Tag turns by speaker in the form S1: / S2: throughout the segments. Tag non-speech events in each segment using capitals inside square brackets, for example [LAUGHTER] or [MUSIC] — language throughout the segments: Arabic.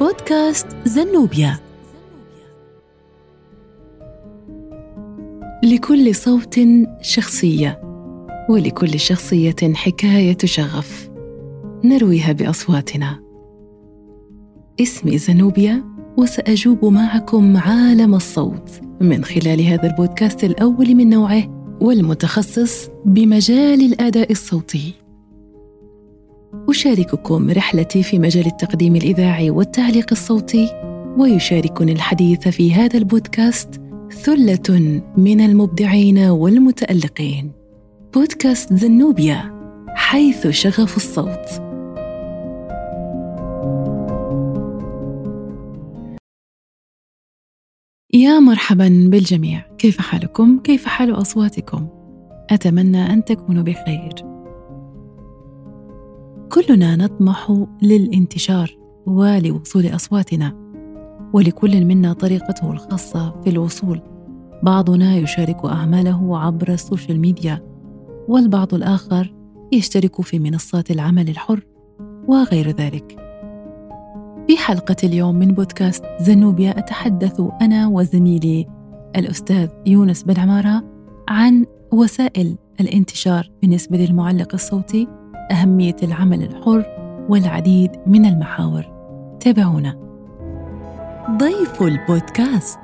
S1: بودكاست زنوبيا. لكل صوت شخصية ولكل شخصية حكاية شغف. نرويها بأصواتنا. اسمي زنوبيا وسأجوب معكم عالم الصوت من خلال هذا البودكاست الأول من نوعه والمتخصص بمجال الأداء الصوتي. أشارككم رحلتي في مجال التقديم الإذاعي والتعليق الصوتي ويشاركني الحديث في هذا البودكاست ثلة من المبدعين والمتألقين. بودكاست زنوبيا حيث شغف الصوت. يا مرحبا بالجميع. كيف حالكم؟ كيف حال أصواتكم؟ أتمنى أن تكونوا بخير. كلنا نطمح للانتشار ولوصول أصواتنا ولكل منا طريقته الخاصة في الوصول. بعضنا يشارك أعماله عبر السوشيال ميديا والبعض الآخر يشترك في منصات العمل الحر وغير ذلك. في حلقة اليوم من بودكاست زنوبيا أتحدث أنا وزميلي الأستاذ يونس بن عمارة عن وسائل الانتشار بالنسبة للمعلق الصوتي أهمية العمل الحر والعديد من المحاور. تابعونا. ضيف البودكاست.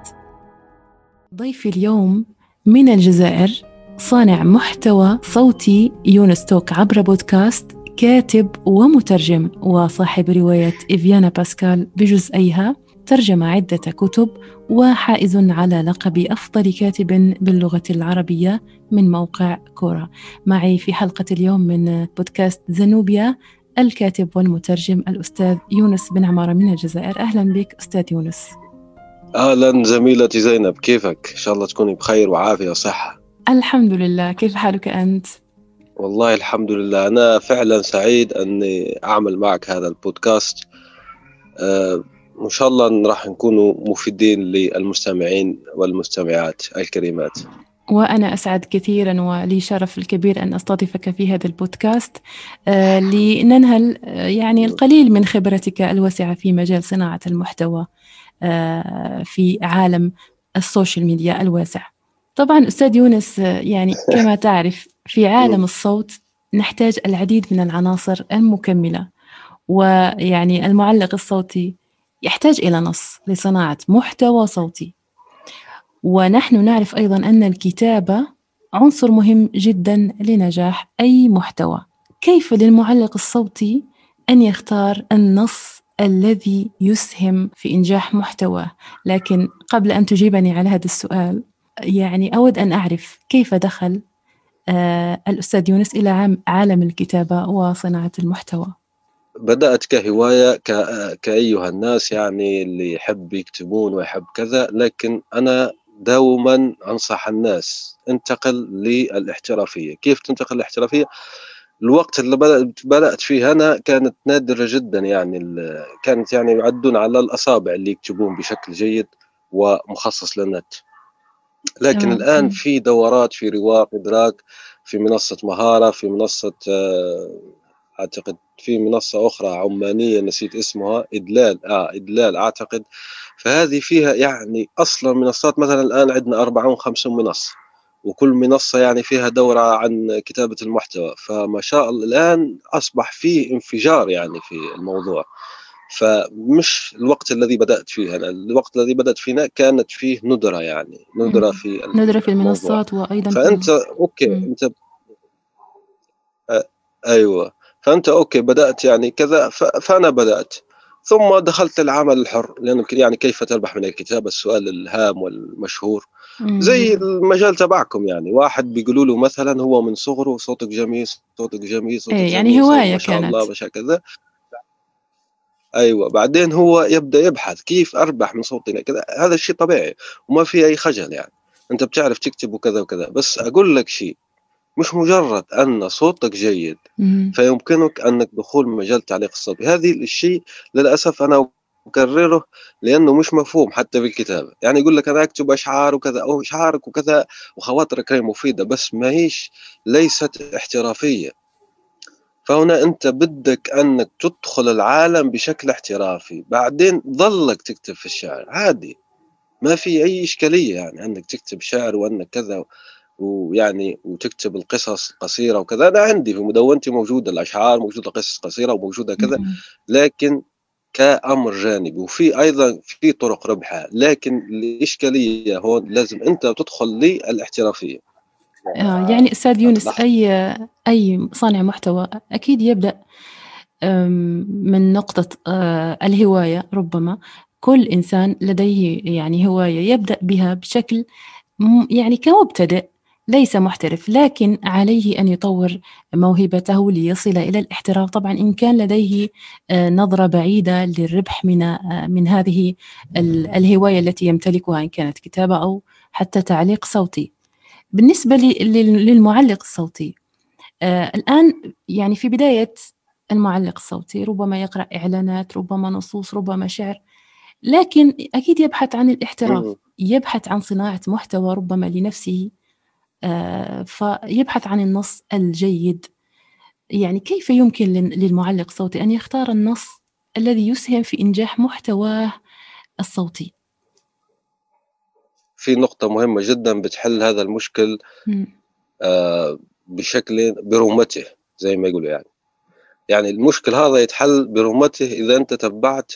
S1: ضيفي اليوم من الجزائر صانع محتوى صوتي يونس توك عبر بودكاست كاتب ومترجم وصاحب رواية إفيانا باسكال بجزئيها. ترجم عدة كتب وحائز على لقب أفضل كاتب باللغة العربية من موقع كورا. معي في حلقة اليوم من بودكاست زنوبيا الكاتب والمترجم الأستاذ يونس بن عمارة من الجزائر. أهلا بك أستاذ يونس.
S2: أهلا زميلتي زينب كيفك؟ إن شاء الله تكوني بخير وعافية وصحة.
S1: الحمد لله. كيف حالك أنت؟
S2: والله الحمد لله. أنا فعلا سعيد أني أعمل معك هذا البودكاست. أه وإن شاء الله راح نكونوا مفيدين للمستمعين والمستمعات الكريمات.
S1: وأنا أسعد كثيرا ولي شرف الكبير أن أستضيفك في هذا البودكاست آه، لننهل آه، يعني القليل من خبرتك الواسعة في مجال صناعة المحتوى آه، في عالم ال social media الواسع. طبعا أستاذ يونس يعني [LAUGHS] كما تعرف في عالم الصوت نحتاج العديد من العناصر المكملة ويعني المعلق الصوتي يحتاج إلى نص لصناعة محتوى صوتي. ونحن نعرف أيضا أن الكتابة عنصر مهم جدا لنجاح أي محتوى. كيف للمعلق الصوتي أن يختار النص الذي يسهم في إنجاح محتواه؟ لكن قبل أن تجيبني على هذا السؤال يعني أود أن أعرف كيف دخل آه الأستاذ يونس إلى عالم الكتابة وصناعة المحتوى؟
S2: بدأت كهواية كأيها الناس يعني اللي يحب يكتبون ويحب كذا لكن أنا دوما أنصح الناس انتقل للاحترافية. كيف تنتقل للاحترافية؟ الوقت اللي بدأت فيه أنا كانت نادرة جدا يعني كانت يعني يعدون على الأصابع اللي يكتبون بشكل جيد ومخصص للنت. لكن الآن في دورات في رواق إدراك في منصة مهارة في منصة آه، أعتقد في منصة أخرى عمانية نسيت اسمها إدلال آه إدلال أعتقد. فهذه فيها يعني أصلا منصات مثلا الآن عندنا 40 50 منصة وكل منصة يعني فيها دورة عن كتابة المحتوى. فما شاء الله الآن أصبح فيه انفجار يعني في الموضوع. فمش الوقت الذي بدأت فيه أنا الوقت الذي بدأت فيه كانت فيه ندرة يعني ندرة في
S1: ندرة في المنصات وأيضا
S2: فأنت okay مم. أنت أيوه. فأنت okay بدأت يعني كذا فأنا بدأت. ثم دخلت العمل الحر لأنه يعني كيف تربح من الكتابة؟ السؤال الهام والمشهور. زي المجال تبعكم يعني. واحد بيقولوا له مثلا هو من صغره صوتك جميل صوتك جميل صوتك
S1: إيه يعني هواية ما
S2: شاء
S1: كانت
S2: الله ما شاء كذا أيوه بعدين هو يبدأ يبحث كيف أربح من صوتي كذا. هذا الشيء طبيعي وما في أي خجل يعني. أنت بتعرف تكتب وكذا وكذا. بس أقول لك شيء. مش مجرد أن صوتك جيد فيمكنك أنك دخول مجال التعليق الصوتي هذه الشيء للأسف أنا أكرره لأنه مش مفهوم حتى في الكتابة. يعني يقول لك أنا أكتب أشعار وكذا أو أشعارك وكذا وخواطرك هي مفيدة بس ما هيش ليست احترافية. فهنا أنت بدك أنك تدخل العالم بشكل احترافي بعدين ظلك تكتب في الشعر. عادي ما في أي إشكالية يعني أنك تكتب شعر وأنك كذا ويعني وتكتب القصص قصيرة وكذا. أنا عندي في مدونتي موجودة الأشعار موجودة قصص قصيرة وموجودة كذا. لكن كأمر جانبي وفي أيضا في طرق ربحها لكن الإشكالية هون لازم أنت تدخل للاحترافية
S1: آه، يعني أستاذ يونس أي أي صانع محتوى؟ أكيد يبدأ من نقطة آه، الهواية ربما. كل إنسان لديه يعني هواية يبدأ بها بشكل يعني كمبتدئ. ليس محترف لكن عليه أن يطور موهبته ليصل إلى الاحتراف طبعا إن كان لديه آه، نظرة بعيدة للربح من آه، من هذه الهواية التي يمتلكها إن كانت كتابة أو حتى تعليق صوتي. بالنسبة للمعلق الصوتي آه، الآن يعني في بداية المعلق الصوتي ربما يقرأ إعلانات ربما نصوص ربما شعر لكن أكيد يبحث عن الاحتراف يبحث عن صناعة محتوى ربما لنفسه فيبحث عن النص الجيد. يعني كيف يمكن للمعلق الصوتي أن يختار النص الذي يسهم في إنجاح محتواه الصوتي؟
S2: في نقطة مهمة جدا بتحل هذا المشكل آه بشكل برمته زي ما يقولوا يعني. يعني المشكل هذا يتحل برمته إذا أنت تبعت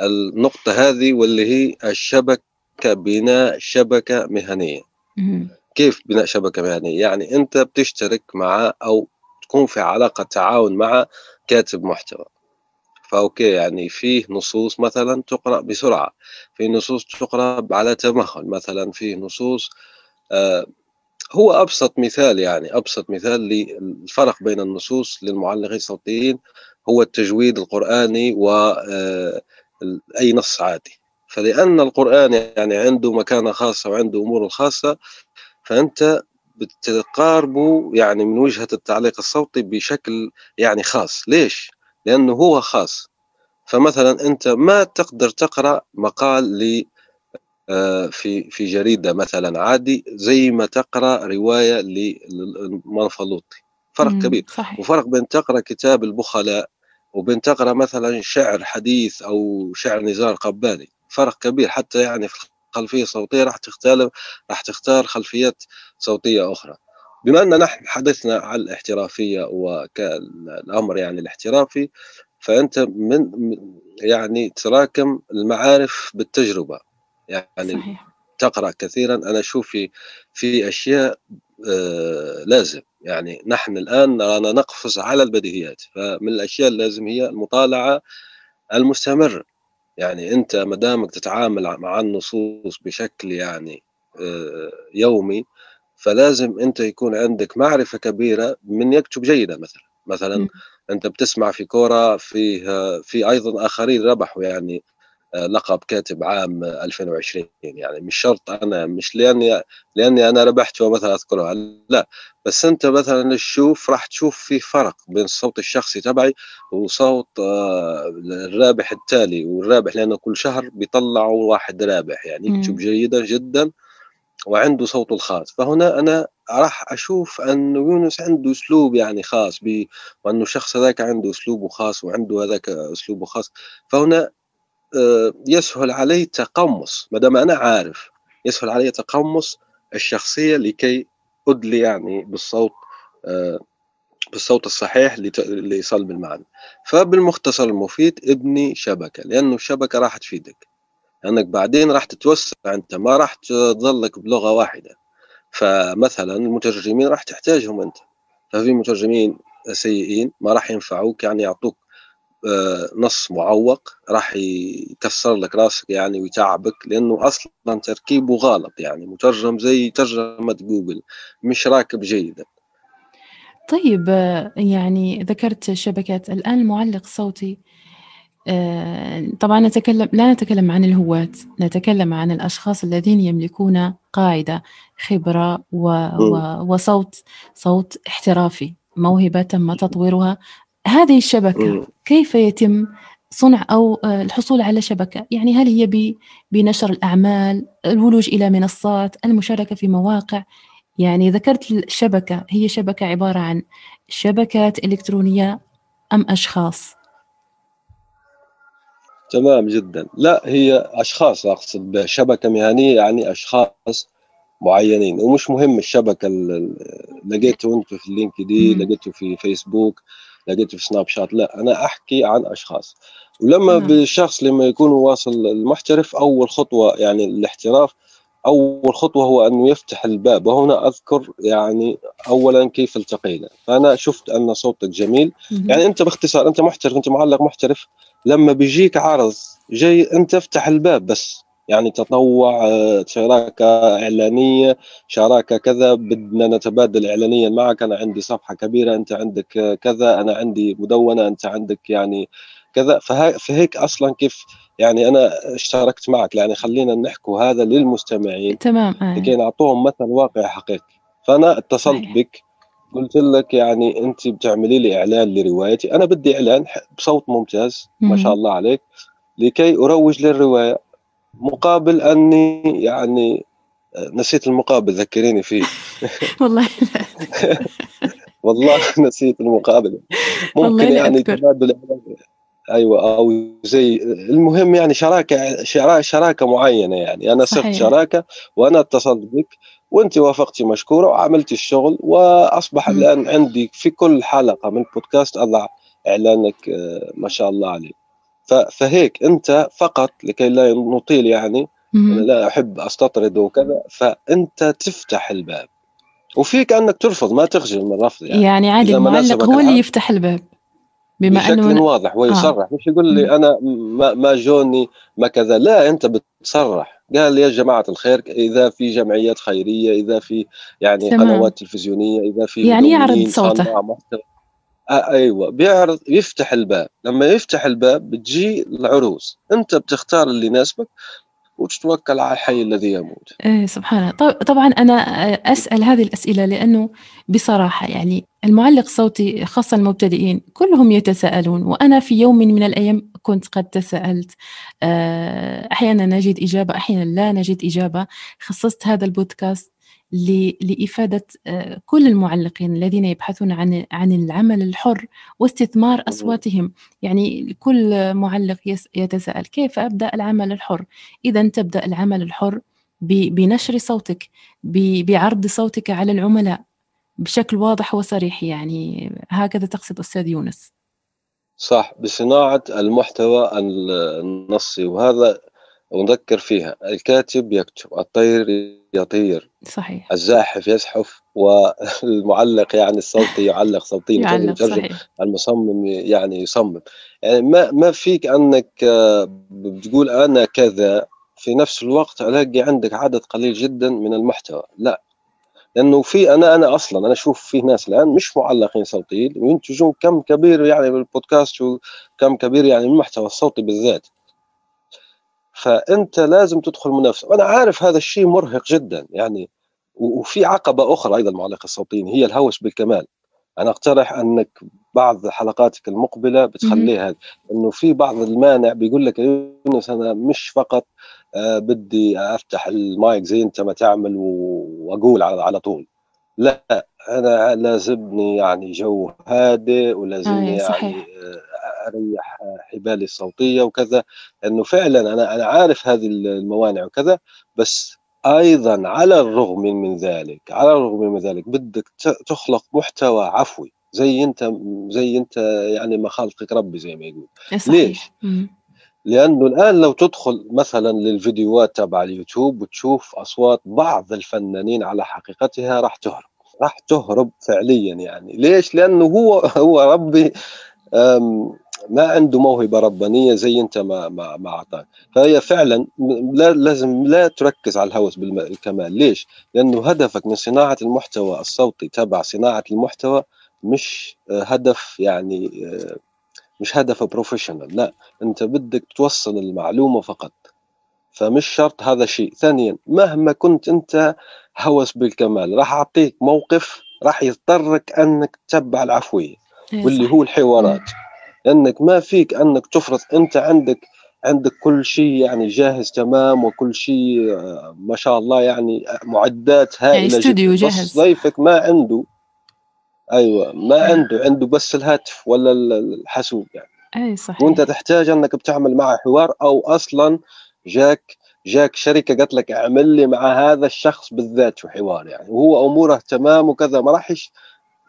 S2: النقطة هذه واللي هي الشبكة بناء شبكة مهنية. كيف بناء شبكة مهنية؟ يعني أنت بتشترك مع أو تكون في علاقة تعاون مع كاتب محتوى. فأوكي يعني فيه نصوص مثلا تقرأ بسرعة في نصوص تقرأ على تمهل مثلا فيه نصوص آه هو أبسط مثال يعني أبسط مثال للفرق بين النصوص للمعلقين الصوتيين هو التجويد القرآني و آه أي نص عادي. فلأن القرآن يعني عنده مكانة خاصة وعنده أمور خاصة فأنت بتقاربه يعني من وجهة التعليق الصوتي بشكل يعني خاص. ليش؟ لأنه هو خاص. فمثلا أنت ما تقدر تقرأ مقال ل آه، في في جريدة مثلا عادي زي ما تقرأ رواية للمنفلوطي فرق كبير. صحيح. وفرق بين تقرأ كتاب البخلاء وبين تقرأ مثلا شعر حديث أو شعر نزار قباني. فرق كبير حتى يعني في خلفية صوتية راح تختار راح تختار خلفيات صوتية أخرى. بما ان نحن حدثنا عن الاحترافية وكالامر يعني الاحترافي فأنت من يعني تراكم المعارف بالتجربة. يعني صحيح. تقرأ كثيرا أنا أشوف في في أشياء آه لازم. يعني نحن الآن رانا نقفز على البديهيات فمن الأشياء اللازم هي المطالعة المستمرة. يعني أنت ما دامك تتعامل مع النصوص بشكل يعني آه، يومي فلازم أنت يكون عندك معرفة كبيرة من يكتب جيدا مثلا مثلا م. أنت بتسمع في كورة فيه في أيضا آخرين ربحوا يعني لقب كاتب عام 2020 يعني مش شرط أنا مش لأني لأني أنا ربحت مثلا أذكرها لا. بس أنت مثلا تشوف راح تشوف في فرق بين الصوت الشخصي تبعي وصوت آه، الرابح التالي والرابح لأنه كل شهر بيطلعوا واحد رابح يعني يكتب جيدا جدا وعنده صوته الخاص. فهنا أنا راح أشوف انه يونس عنده أسلوب يعني خاص بي وأنه الشخص هذاك عنده أسلوبه خاص وعنده هذاك أسلوبه خاص. فهنا آه، يسهل علي تقمص ما دام أنا عارف يسهل علي تقمص الشخصية لكي أدلي يعني بالصوت آه، بالصوت الصحيح لصلب المعنى. فبالمختصر المفيد ابني شبكة لأنه الشبكة راح تفيدك. لأنك بعدين راح تتوسع أنت ما راح تظلك بلغة واحدة. فمثلا المترجمين راح تحتاجهم أنت. ففي مترجمين سيئين ما راح ينفعوك يعني يعطوك آه، نص معوق راح يكسر لك راسك يعني ويتعبك لأنه أصلا تركيبه غلط يعني مترجم زي ترجمة جوجل مش راكب جيدا.
S1: طيب يعني ذكرت شبكات الآن المعلق الصوتي آه، طبعا نتكلم لا نتكلم عن الهواة نتكلم عن الأشخاص الذين يملكون قاعدة خبرة و... و... وصوت صوت احترافي موهبة تم تطويرها هذه الشبكة كيف يتم صنع أو آه، الحصول على شبكة؟ يعني هل هي بنشر الأعمال الولوج إلى منصات المشاركة في مواقع؟ يعني ذكرت الشبكة هي شبكة عبارة عن شبكات إلكترونية أم أشخاص؟
S2: تمام جدا. لا هي أشخاص أقصد بشبكة مهنية يعني أشخاص معينين. ومش مهم الشبكة لقيته أنت في لينكدين لقيته في فيسبوك. لقيته في سناب شات لا أنا أحكي عن أشخاص. ولما بالشخص لما يكون واصل المحترف أول خطوة يعني الاحتراف أول خطوة هو أنه يفتح الباب. وهنا أذكر يعني اولا كيف التقينا. فأنا شفت أن صوتك جميل. يعني أنت باختصار أنت محترف أنت معلق محترف. لما بيجيك عرض جاي أنت افتح الباب بس. يعني تطوع شراكة إعلانية شراكة كذا بدنا نتبادل إعلانيا معك. أنا عندي صفحة كبيرة أنت عندك كذا أنا عندي مدونة أنت عندك يعني كذا. فهيك أصلا كيف يعني أنا اشتركت معك. يعني خلينا نحكوا هذا للمستمعين.
S1: تمام
S2: آه. لكي نعطوهم مثل واقعي حقيقي. فأنا اتصلت صحيح. بك قلت لك يعني أنت بتعملي لي إعلان لروايتي. أنا بدي إعلان بصوت ممتاز ما شاء الله عليك لكي أروج للرواية. مقابل أني يعني نسيت المقابل ذكريني فيه. [LAUGHS]
S1: والله [LAUGHS]
S2: والله نسيت المقابل. [LAUGHS] ممكن يعني تبادل أيوه أو زي المهم يعني شراكة شراكة معينة يعني. أنا صرت شراكة وأنا اتصلت بك وأنت وافقتي مشكورة وعملت الشغل وأصبح. الآن عندي في كل حلقة من البودكاست أضع إعلانك آه، ما شاء الله عليك فهيك انت فقط لكي لا نطيل يعني أنا لا أحب أستطرد وكذا فأنت تفتح الباب. وفيك أنك ترفض ما تخجل من الرفض
S1: يعني. يعني عادي المعلق هو اللي يفتح الباب.
S2: بما بشكل إنه واضح ويصرح. آه. مش يقول لي أنا ما, ما جوني ما كذا. لا أنت بتصرح. قال يا جماعة الخير إذا في جمعيات خيرية إذا في يعني تمام. قنوات تلفزيونية إذا في
S1: يعني يعرض صوته.
S2: آه أيوه. بيعرض يفتح الباب. لما يفتح الباب بتجي العروس. أنت بتختار اللي يناسبك وتتوكل على الحي الذي يموت.
S1: إيه سبحان الله طبعا أنا أسأل هذه الأسئلة لأنه بصراحة يعني المعلق الصوتي خاصة المبتدئين كلهم يتساءلون. وأنا في يوم من الأيام كنت قد تساءلت. آه، أحيانا نجد إجابة أحيانا لا نجد إجابة. خصصت هذا البودكاست لإفادة آه، كل المعلقين الذين يبحثون عن عن العمل الحر واستثمار أصواتهم. يعني كل معلق يتساءل كيف أبدأ العمل الحر؟ إذا تبدأ العمل الحر بنشر صوتك بعرض صوتك على العملاء بشكل واضح وصريح. يعني هكذا تقصد أستاذ يونس.
S2: صح بصناعة المحتوى النصي. وهذا ونذكر فيها الكاتب يكتب الطير يطير
S1: صحيح.
S2: الزاحف يزحف والمعلق يعني الصوتي يعلق صوتيا
S1: يعلق صحيح.
S2: المصمم يعني يصمم. يعني ما ما فيك أنك بتقول أنا كذا في نفس الوقت ألاقي عندك عدد قليل جدا من المحتوى. لا. لأنه في أنا أنا أصلا أنا أشوف في ناس الآن مش معلقين صوتيين وينتجون كم كبير يعني بالبودكاست وكم كبير يعني من المحتوى الصوتي بالذات. فأنت لازم تدخل منافسة. وأنا عارف هذا الشيء مرهق جدا يعني وفي عقبة أخرى أيضا المعلق الصوتيين هي الهوس بالكمال. أنا أقترح أنك بعض حلقاتك المقبلة بتخليها انه في بعض المانع بيقول لك يونس أنا مش فقط آه بدي أفتح المايك زي أنت ما تعمل وأقول على, على طول. لا أنا لازمني يعني جو هادئ ولازمني آه يعني آه أريح حبالي الصوتية وكذا انه فعلا أنا أنا عارف هذه الموانع وكذا بس أيضا على الرغم من ذلك على الرغم من ذلك بدك تخلق محتوى عفوي زي أنت زي أنت يعني ما خلقك ربي زي ما يقول
S1: صحيح. ليش؟
S2: لأنه الآن لو تدخل مثلا للفيديوهات تبع اليوتيوب وتشوف أصوات بعض الفنانين على حقيقتها راح تهرب راح تهرب فعليا يعني ليش لأنه هو هو ربي ما عنده موهبة ربانية زي انت ما ما ما أعطاك. فهي فعلا لا لازم لا تركز على الهوس بالكمال ليش؟ لأنه هدفك من صناعة المحتوى الصوتي تبع صناعة المحتوى مش هدف يعني مش هدف بروفيشنال لا أنت بدك توصل المعلومة فقط. فمش شرط هذا الشيء ثانيا مهما كنت أنت هوس بالكمال راح أعطيك موقف راح يضطرك أنك تتبع العفوية إيه، واللي هو الحوارات. لأنك ما فيك أنك تفرض أنت عندك عندك كل شيء يعني جاهز تمام وكل شيء آه، ما شاء الله يعني معدات هائلة يعني
S1: استوديو جاهز.
S2: بس ضيفك ما عنده أيوه ما عنده عنده بس الهاتف ولا الحاسوب يعني.
S1: أي صحيح.
S2: وأنت تحتاج أنك بتعمل معه حوار أو أصلا جاك جاك شركة قالت لك اعمل لي مع هذا الشخص بالذات حوار يعني. وهو أموره تمام وكذا ما راح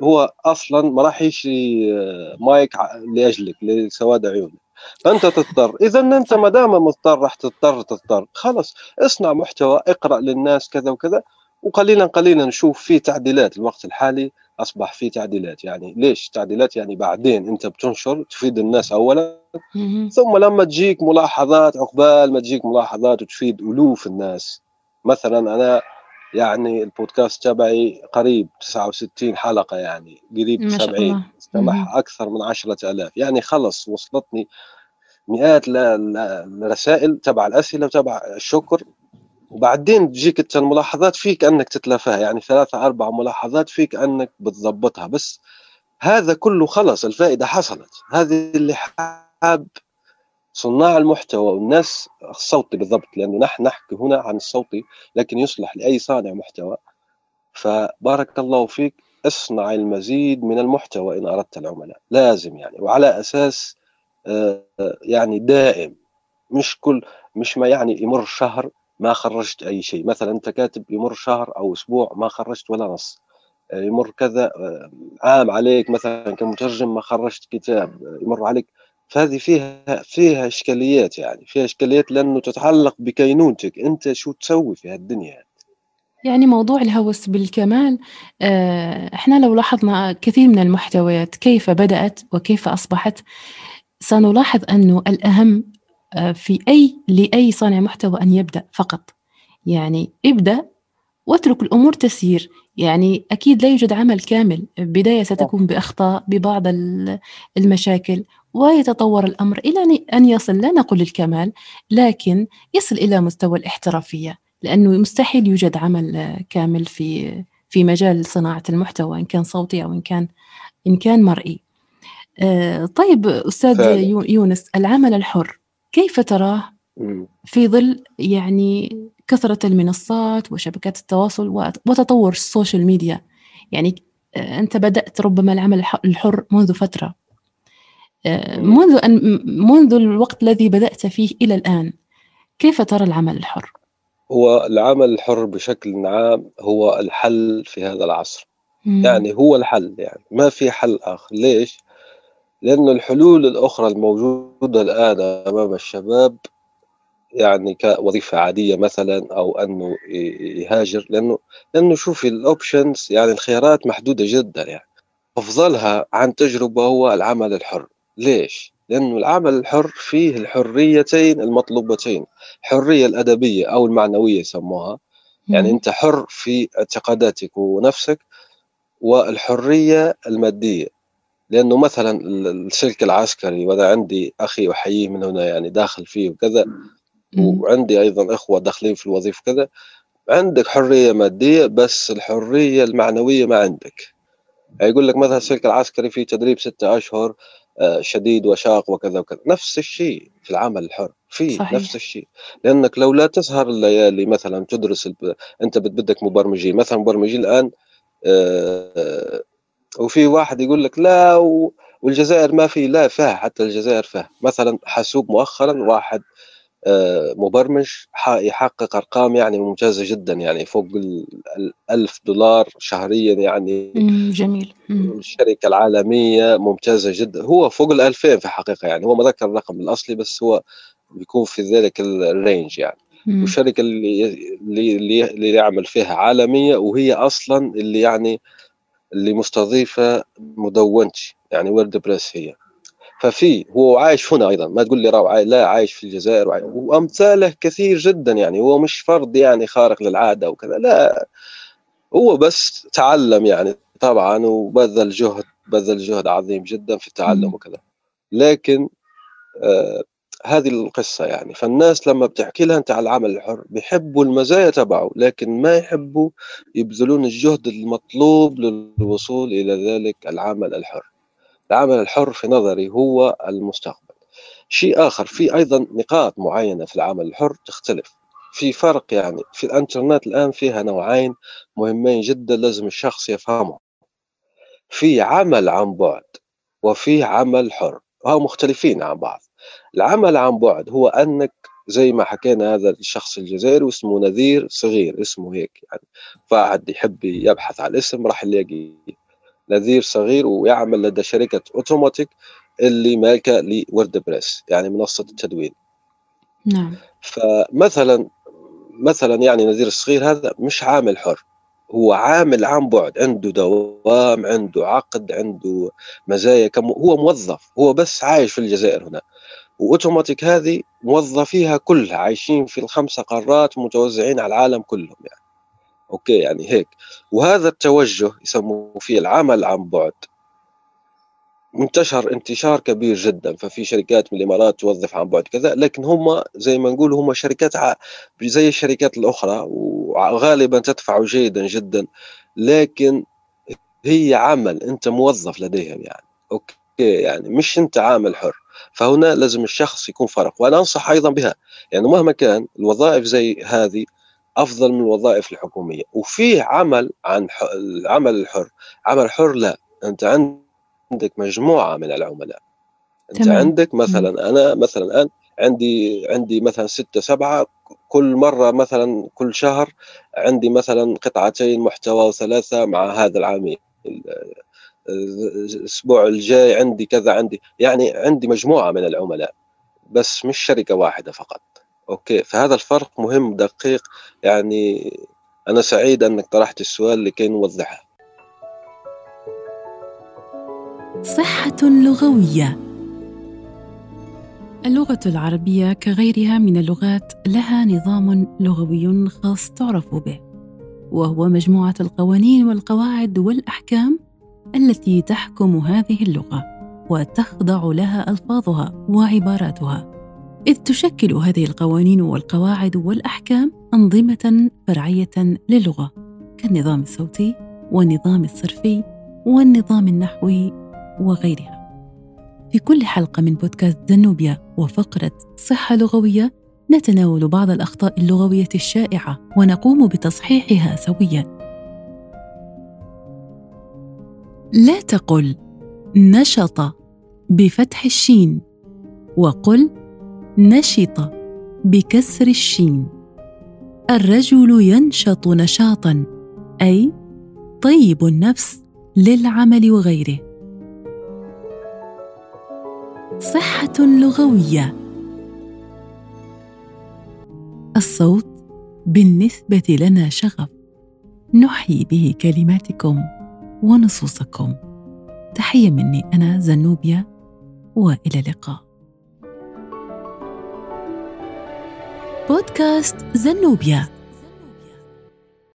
S2: هو أصلا ما راح يشري آه، مايك لأجلك لسواد عيونك. فأنت تضطر. اذا أنت ما دام مضطر راح تضطر تضطر. خلص اصنع محتوى اقرأ للناس كذا وكذا وقليلا قليلا نشوف في تعديلات. الوقت الحالي أصبح في تعديلات. يعني ليش؟ تعديلات يعني بعدين أنت بتنشر تفيد الناس اولا. ثم لما تجيك ملاحظات عقبال ما تجيك ملاحظات وتفيد ألوف الناس. مثلا أنا يعني البودكاست تبعي قريب 69 حلقة يعني قريب 70 استمع أكثر من 10000 يعني خلص وصلتني مئات الرسائل تبع الأسئلة وتبع الشكر. وبعدين تجيك الملاحظات فيك أنك تتلافاها. يعني ثلاثة أربع ملاحظات فيك أنك بتضبطها. بس هذا كله خلص الفائدة حصلت. هذه اللي حاب صناع المحتوى والناس الصوتي بالضبط لأنه نحن نحكي هنا عن الصوتي لكن يصلح لأي صانع محتوى. فبارك الله فيك اصنع المزيد من المحتوى إن أردت العملاء. لازم يعني وعلى أساس آه، يعني دائم. مش كل مش ما يعني يمر شهر ما خرجت أي شيء. مثلا أنت كاتب يمر شهر أو أسبوع ما خرجت ولا نص. آه، يمر كذا آه، عام عليك مثلا كمترجم ما خرجت كتاب. يمر عليك فهذه فيها فيها إشكاليات يعني فيها إشكاليات لأنه تتعلق بكينونتك. أنت شو تسوي في هالدنيا؟
S1: يعني موضوع الهوس بالكمال آه، إحنا لو لاحظنا كثير من المحتويات كيف بدأت وكيف أصبحت سنلاحظ أنه الأهم آه، في أي لأي صانع محتوى أن يبدأ فقط. يعني ابدأ واترك الأمور تسير. يعني أكيد لا يوجد عمل كامل. بداية ستكون بأخطاء ببعض المشاكل ويتطور الأمر إلى أن يصل. لا نقول الكمال لكن يصل إلى مستوى الاحترافية لأنه مستحيل يوجد عمل كامل في في مجال صناعة المحتوى إن كان صوتي أو إن كان إن كان مرئي. آه، طيب فعلا. يونس العمل الحر كيف تراه في ظل يعني كثرة المنصات وشبكات التواصل وتطور ال social media يعني آه، أنت بدأت ربما العمل الحر منذ فترة آه، منذ أن منذ الوقت الذي بدأت فيه إلى الآن كيف ترى العمل الحر؟
S2: هو العمل الحر بشكل عام هو الحل في هذا العصر مم. يعني هو الحل يعني ما في حل آخر ليش؟ لأن الحلول الأخرى الموجودة الآن أمام الشباب يعني كوظيفة عادية مثلا أو أنه يهاجر لأنه لأنه شوفي الأوبشنز يعني الخيارات محدودة جدا يعني. أفضلها عن تجربة هو العمل الحر. ليش؟ لأنه العمل الحر فيه الحريتين المطلوبتين. الحرية الأدبية أو المعنوية يسموها. يعني أنت حر في اعتقاداتك ونفسك والحرية المادية. لأنه مثلا السلك العسكري وأنا عندي أخي أحييه من هنا يعني داخل فيه وكذا وعندي أيضا إخوة داخلين في الوظيفة كذا عندك حرية مادية بس الحرية المعنوية ما عندك. يقول لك مثلا السلك العسكري في تدريب ستة أشهر آه، شديد وشاق وكذا وكذا. نفس الشيء في العمل الحر في نفس الشيء. لأنك لو لا تسهر الليالي مثلا تدرس الب... أنت بدك مبرمجين. مثلا مبرمجين الآن آه وفي واحد يقول لك لا و... والجزائر ما في لا فيها حتى الجزائر فيها مثلا حاسوب مؤخرا واحد آه، مبرمج يحقق أرقام يعني ممتازة جدا يعني فوق ال 1000 دولار شهريا يعني.
S1: جميل.
S2: الشركة العالمية ممتازة جدا. هو فوق ال 2000 في الحقيقة يعني. هو ما ذكر الرقم الأصلي بس هو بيكون في ذلك ال range يعني. والشركة اللي اللي اللي يعمل فيها عالمية وهي أصلا اللي يعني اللي مستضيفة مدونتي يعني WordPress هي. ففي هو عايش هنا أيضا ما تقول لي راو لا عايش في الجزائر وأمثاله كثير جدا يعني هو مش فرد يعني خارق للعادة وكذا لا هو بس تعلم يعني طبعا وبذل جهد بذل جهد عظيم جدا في التعلم وكذا. لكن آه هذه القصة يعني. فالناس لما بتحكي لها أنت على العمل الحر بيحبوا المزايا تبعه لكن ما يحبوا يبذلون الجهد المطلوب للوصول إلى ذلك العمل الحر. العمل الحر في نظري هو المستقبل. شيء آخر في أيضا نقاط معينة في العمل الحر تختلف. في فرق يعني في الإنترنت الآن فيها نوعين مهمين جدا لازم الشخص يفهمهم. في عمل عن بعد وفي عمل حر وهو مختلفين عن بعض. العمل عن بعد هو أنك زي ما حكينا هذا الشخص الجزائري اسمه نذير صغير اسمه هيك يعني. فاحد يحب يبحث عن الاسم راح يلاقي نذير صغير ويعمل لدى شركة أوتوماتيك اللي مالكة لورد بريس يعني منصة التدوين.
S1: نعم.
S2: فمثلا مثلا يعني نذير الصغير هذا مش عامل حر هو عامل عن بعد عنده دوام عنده عقد عنده مزايا كم هو موظف هو بس عايش في الجزائر هنا. وأوتوماتيك هذه موظفيها كلها عايشين في الخمسة قارات متوزعين على العالم كلهم يعني. okay يعني هيك. وهذا التوجه يسموه فيه العمل عن بعد. منتشر انتشار كبير جدا ففي شركات من الإمارات توظف عن بعد كذا لكن هم زي ما نقول هم شركات زي الشركات الأخرى وغالبا تدفع جيدا جدا لكن هي عمل أنت موظف لديهم يعني. okay يعني مش أنت عامل حر. فهنا لازم الشخص يكون فرق وأنا أنصح أيضا بها. يعني مهما كان الوظائف زي هذه أفضل من الوظائف الحكومية. وفي عمل عن العمل الحر. عمل حر لا. أنت عندك مجموعة من العملاء. أنت تمام. عندك مثلا أنا مثلا الآن عندي عندي مثلا ستة سبعة. كل مرة مثلا كل شهر عندي مثلا قطعتين محتوى وثلاثة مع هذا العميل. الأسبوع الجاي عندي كذا عندي. يعني عندي مجموعة من العملاء بس مش شركة واحدة فقط. أوكي فهذا الفرق مهم دقيق. يعني أنا سعيد أنك طرحت السؤال لكي نوضحه.
S1: صحة لغوية. اللغة العربية كغيرها من اللغات لها نظام لغوي خاص تعرف به وهو مجموعة القوانين والقواعد والأحكام التي تحكم هذه اللغة وتخضع لها ألفاظها وعباراتها. إذ تشكل هذه القوانين والقواعد والأحكام أنظمة فرعية للغة كالنظام الصوتي والنظام الصرفي والنظام النحوي وغيرها. في كل حلقة من بودكاست زنوبيا وفقرة صحة لغوية نتناول بعض الأخطاء اللغوية الشائعة ونقوم بتصحيحها سويا. لا تقل نشط بفتح الشين وقل نشط بكسر الشين. الرجل ينشط نشاطا أي طيب النفس للعمل وغيره. صحة لغوية. الصوت بالنسبة لنا شغف. نحيي به كلماتكم ونصوصكم. تحية مني أنا زنوبيا وإلى اللقاء. بودكاست زنوبيا.